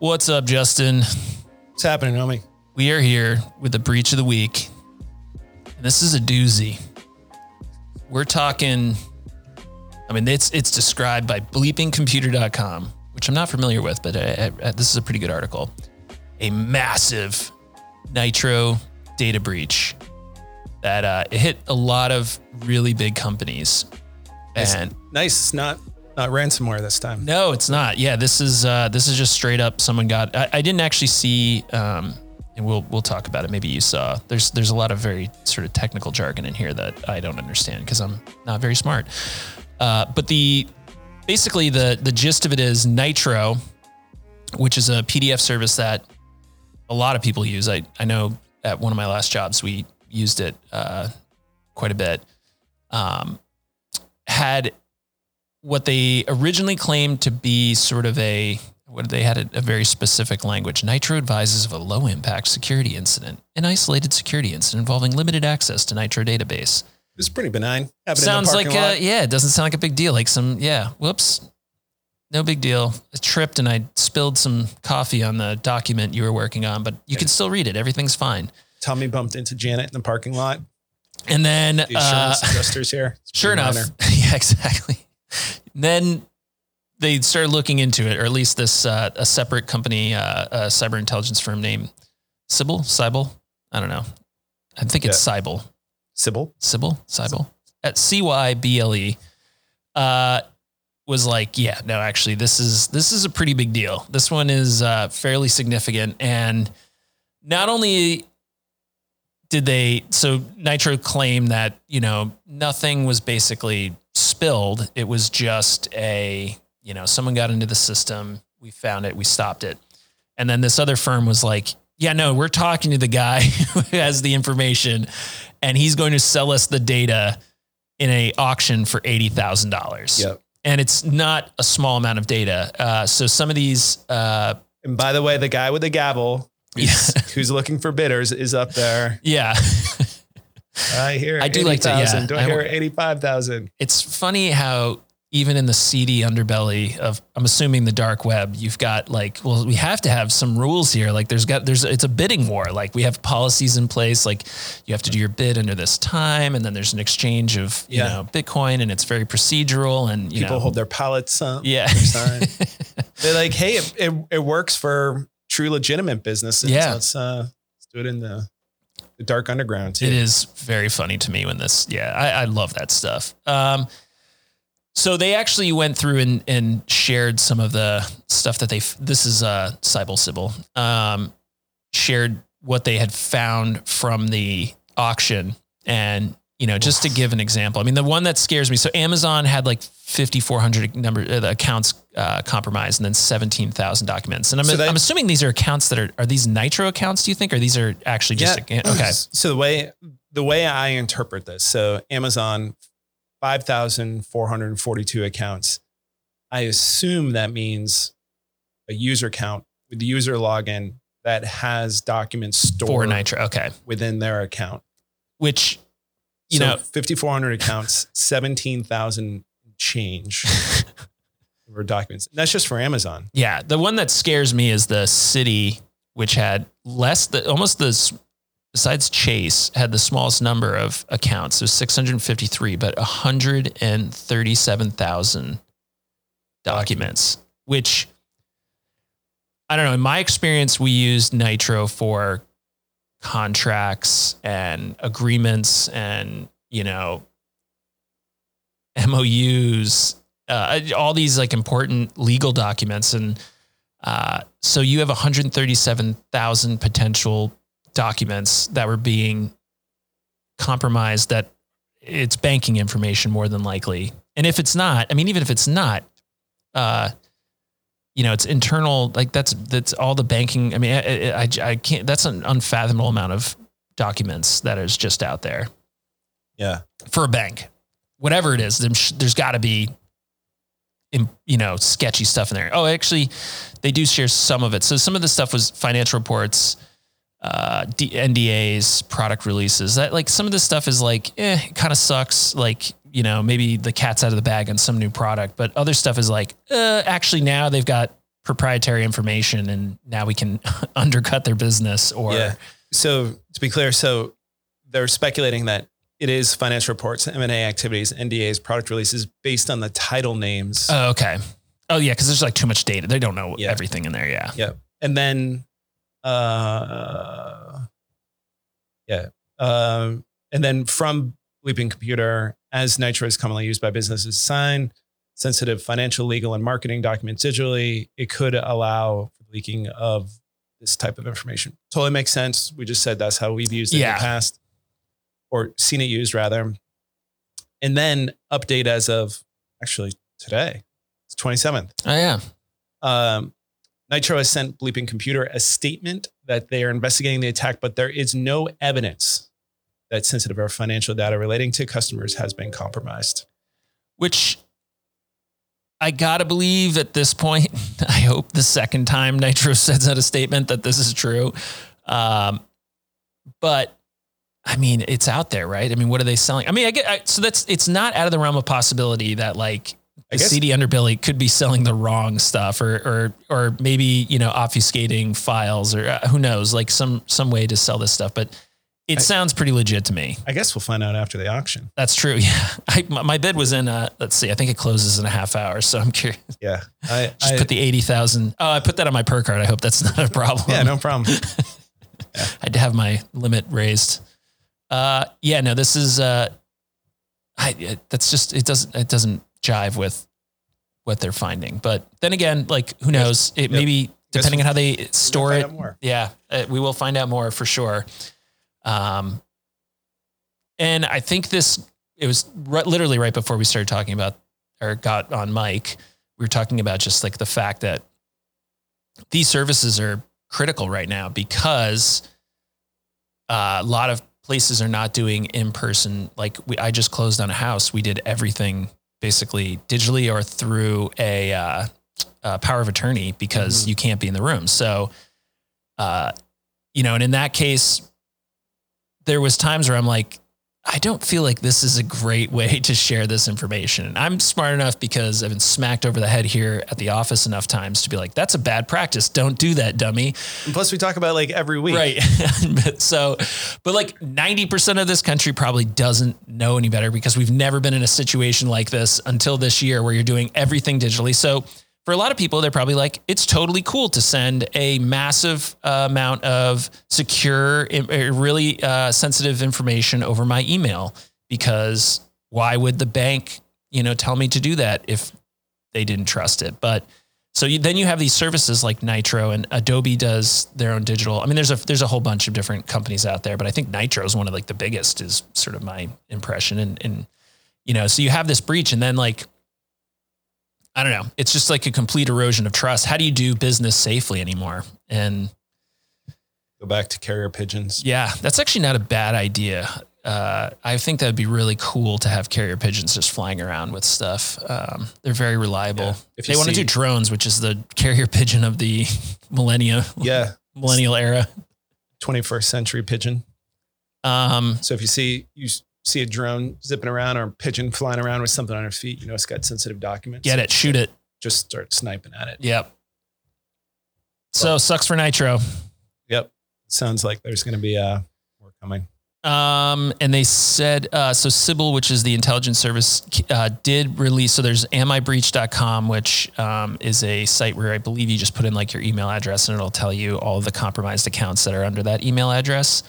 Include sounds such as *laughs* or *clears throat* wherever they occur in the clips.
What's up, Justin? What's happening, homie? We are here with the breach of the week. And this is a doozy. We're talking, I mean, it's it's described by bleepingcomputer.com, which I'm not familiar with, but uh, uh, this is a pretty good article. A massive Nitro data breach that uh, it hit a lot of really big companies. Nice. And Nice. Not not ransomware this time. no, it's not. Yeah, this is uh, this is just straight up. Someone got. I, I didn't actually see, um, and we'll we'll talk about it. Maybe you saw. There's there's a lot of very sort of technical jargon in here that I don't understand because I'm not very smart. Uh, but the basically the the gist of it is Nitro, which is a PDF service that a lot of people use. I I know at one of my last jobs we used it uh, quite a bit. Um, had what they originally claimed to be sort of a what they had a, a very specific language. Nitro advises of a low impact security incident, an isolated security incident involving limited access to Nitro database. It's pretty benign. Happened Sounds like uh, yeah, it doesn't sound like a big deal. Like some yeah, whoops, no big deal. I tripped and I spilled some coffee on the document you were working on, but you can still read it. Everything's fine. Tommy bumped into Janet in the parking lot. And then The uh, adjusters here. It's *laughs* Sure enough. minor. *laughs* yeah, exactly. Then they started looking into it, or at least this uh, a separate company, uh, a cyber intelligence firm named Cyble, Cyble. I don't know. I think it's Cyble, Cyble. Cyble, Cyble at C Y B L E. Uh, was like, yeah, no, actually, this is this is a pretty big deal. This one is uh, fairly significant, and not only did they so nitro claim that you know nothing was basically spilled it was just a you know someone got into the system we found it we stopped it. And then this other firm was like yeah no we're talking to the guy *laughs* who has the information and he's going to sell us the data in a auction for $80000 Yep. and it's not a small amount of data. Uh, so some of these uh, And by the way, the guy with the gavel who's, *laughs* who's looking for bidders is up there. yeah I hear I do like to- yeah, 80,000. Do I, I hear 85,000? it's funny how even in the seedy underbelly of I'm assuming the dark web, you've got like, well, we have to have some rules here. Like there's got there's it's a bidding war. Like we have policies in place. Like you have to do your bid under this time, and then there's an exchange of you Yeah. know Bitcoin, and it's very procedural. And you People know, hold their pallets up. yeah, Sign. *laughs* They're like, hey, it, it, it works for true legitimate businesses. Yeah. Let's, uh, let's do it in the, the dark underground too. It is very funny to me when this, yeah, I, I love that stuff. Um, so they actually went through and, and shared some of the stuff that they, this is uh, Cyble Cyble, um, shared what they had found from the auction. And, you know, just to give an example, I mean, the one that scares me. So Amazon had like 5,400 number uh, accounts uh, compromised and then 17,000 documents. And I'm, So I'm assuming these are accounts that are, are these Nitro accounts, do you think? Or these are actually just, Yeah. okay. *clears throat* So the way the way I interpret this, so Amazon, five thousand four hundred forty-two accounts. I assume that means a user count with the user login that has documents stored For stored Nitro. Okay. within their account. which you so know 5,400 accounts, 17,000 change *laughs* for documents. That's just for Amazon. yeah the one that scares me is the Citi which had less the almost the besides chase had the smallest number of accounts so 653 but 137000 documents which i don't know in my experience we used nitro for contracts and agreements and you know MOUs, uh, all these like important legal documents. And uh, so you have 137,000 potential documents that were being compromised that it's banking information more than likely. And if it's not, I mean, even if it's not, uh, you know, it's internal, like that's, that's all the banking. I mean, I, I, I can't, that's an unfathomable amount of documents that is just out there Yeah. for a bank, whatever it is, there's got to be, you know, sketchy stuff in there. Oh, actually, they do share some of it. So some of the stuff was financial reports, uh, D- NDAs, product releases. That like some of this stuff is like, eh, it kind of sucks. Like you know, maybe the cat's out of the bag on some new product, but other stuff is like, uh, actually now they've got proprietary information and now we can *laughs* undercut their business or Yeah. So to be clear, so they're speculating that it is financial reports, M&A activities, NDAs, product releases based on the title names. Oh, okay. Oh yeah, because there's like too much data. They don't know Yeah. everything in there. Yeah. Yeah. And then, uh, yeah. Um, and then from Bleeping Computer, as Nitro is commonly used by businesses sign sensitive financial, legal, and marketing documents digitally, it could allow for leaking of this type of information. Totally makes sense. We just said that's how we've used it in the past or seen it used rather. And then update as of actually today, it's 27th Oh yeah. um, Nitro has sent Bleeping Computer a statement that they are investigating the attack, but there is no evidence that sensitive or financial data relating to customers has been compromised. Which I gotta believe at this point. *laughs* I hope the second time Nitro *laughs* sends out a statement that this is true. Um, but I mean, it's out there, right? I mean, what are they selling? I mean, I get I, so that's it's not out of the realm of possibility that like the CD underbelly could be selling the wrong stuff, or or or maybe you know obfuscating files, or uh, who knows, like some some way to sell this stuff. But it I- sounds pretty legit to me. I guess we'll find out after the auction. That's true. *laughs* Yeah, I, my my bid was in. Uh, let's see, I think it closes in a half hour, so I'm curious. *laughs* Yeah. I, Just I- put the eighty thousand. Oh, I put that on my per card. I hope that's not a problem. yeah, no problem. I had to have my limit raised. Uh, yeah, no, this is. Uh, I it, that's just it doesn't it doesn't jive with what they're finding. But then again, like who knows? It Yep. maybe depending on how they store find it. Yeah, uh, we will find out more for sure. Um, and I think this it was literally right before we started talking about or got on mic. We were talking about just like the fact that these services are critical right now because uh, a lot of places are not doing in person. Like we, I just closed on a house. We did everything basically digitally or through a, uh, uh power of attorney because Mhm. you can't be in the room. So, uh, you know, and in that case, there was times where I'm like, I don't feel like this is a great way *laughs* to share this information. And I'm smart enough because I've been smacked over the head here at the office enough times to be like, that's a bad practice. Don't do that, dummy. And plus, we talk about like every week. Right. But *laughs* so, but like 90% of this country probably doesn't know any better because we've never been in a situation like this until this year where you're doing everything digitally. So, for a lot of people, they're probably like, it's totally cool to send a massive uh, amount of secure, uh, really uh, sensitive information over my email because why would the bank, you know, tell me to do that if they didn't trust it? But so you, then you have these services like Nitro and Adobe does their own digital. I mean, there's a there's a whole bunch of different companies out there, but I think Nitro is one of like the biggest. Is sort of my impression, and and you know, so you have this breach, and then like I don't know, it's just like a complete erosion of trust. How do you do business safely anymore? And Go back to carrier pigeons. yeah, that's actually not a bad idea. Uh, I think that'd be really cool to have carrier pigeons just flying around with stuff. Um, they're very reliable. Yeah. If they you want to do drones, which is the carrier pigeon of the *laughs* millennia, Yeah. *laughs* millennial era. 21st century pigeon. Um, So if you see you see a drone zipping around or a pigeon flying around with something on its feet, you know it's got sensitive documents. get it, shoot it. Just start sniping at it. Yep. So sucks for Nitro. Yep. Sounds like there's going to be uh more coming. Um, and they said, uh, so Cyble, which is the intelligence service, uh, did release, so there's amibreached.com, which, um, is a site where I believe you just put in like your email address and it'll tell you all of the compromised accounts that are under that email address.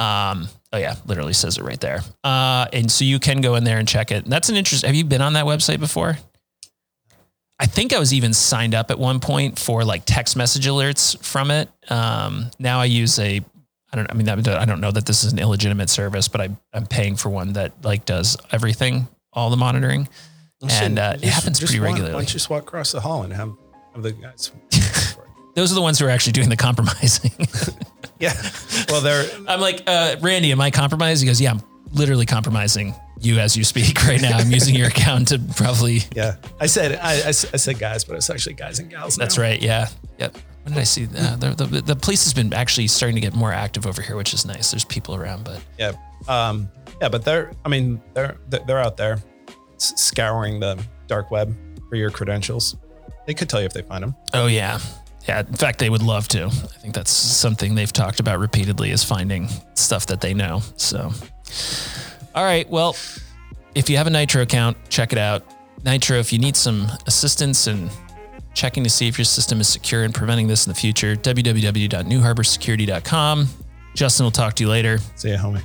Um, oh yeah, literally says it right there. Uh, and so you can go in there and check it. And that's an interest. Have you been on that website before? I think I was even signed up at one point for like text message alerts from it. Um, now I use a I don't. I mean, I don't know that this is an illegitimate service, but I, I'm paying for one that like does everything, all the monitoring. And, uh, it happens pretty walk- regularly. Why don't you just walk across the hall and have, have the guys? *laughs* Those are the ones who are actually doing the compromising. *laughs* yeah. *laughs* Well, they're I'm like, uh, Randy, am I compromised? He goes, Yeah, I'm literally compromising you as you speak *laughs* right now. I'm using your account to probably. yeah. I said I, I I said guys, but it's actually guys and gals. That's now. right. Yeah. Yep. When did I see that? The, the, the police has been actually starting to get more active over here, which is nice. There's people around, but Yeah. Um, yeah, but they're, I mean, they're, they're they're out there scouring the dark web for your credentials. They could tell you if they find them. Oh yeah. Yeah, in fact, they would love to. I think that's something they've talked about repeatedly is finding stuff that they know. So, all right. Well, if you have a Nitro account, check it out. Nitro, if you need some assistance in checking to see if your system is secure and preventing this in the future, www.nuharborsecurity.com. Justin will talk to you later. See ya, homie.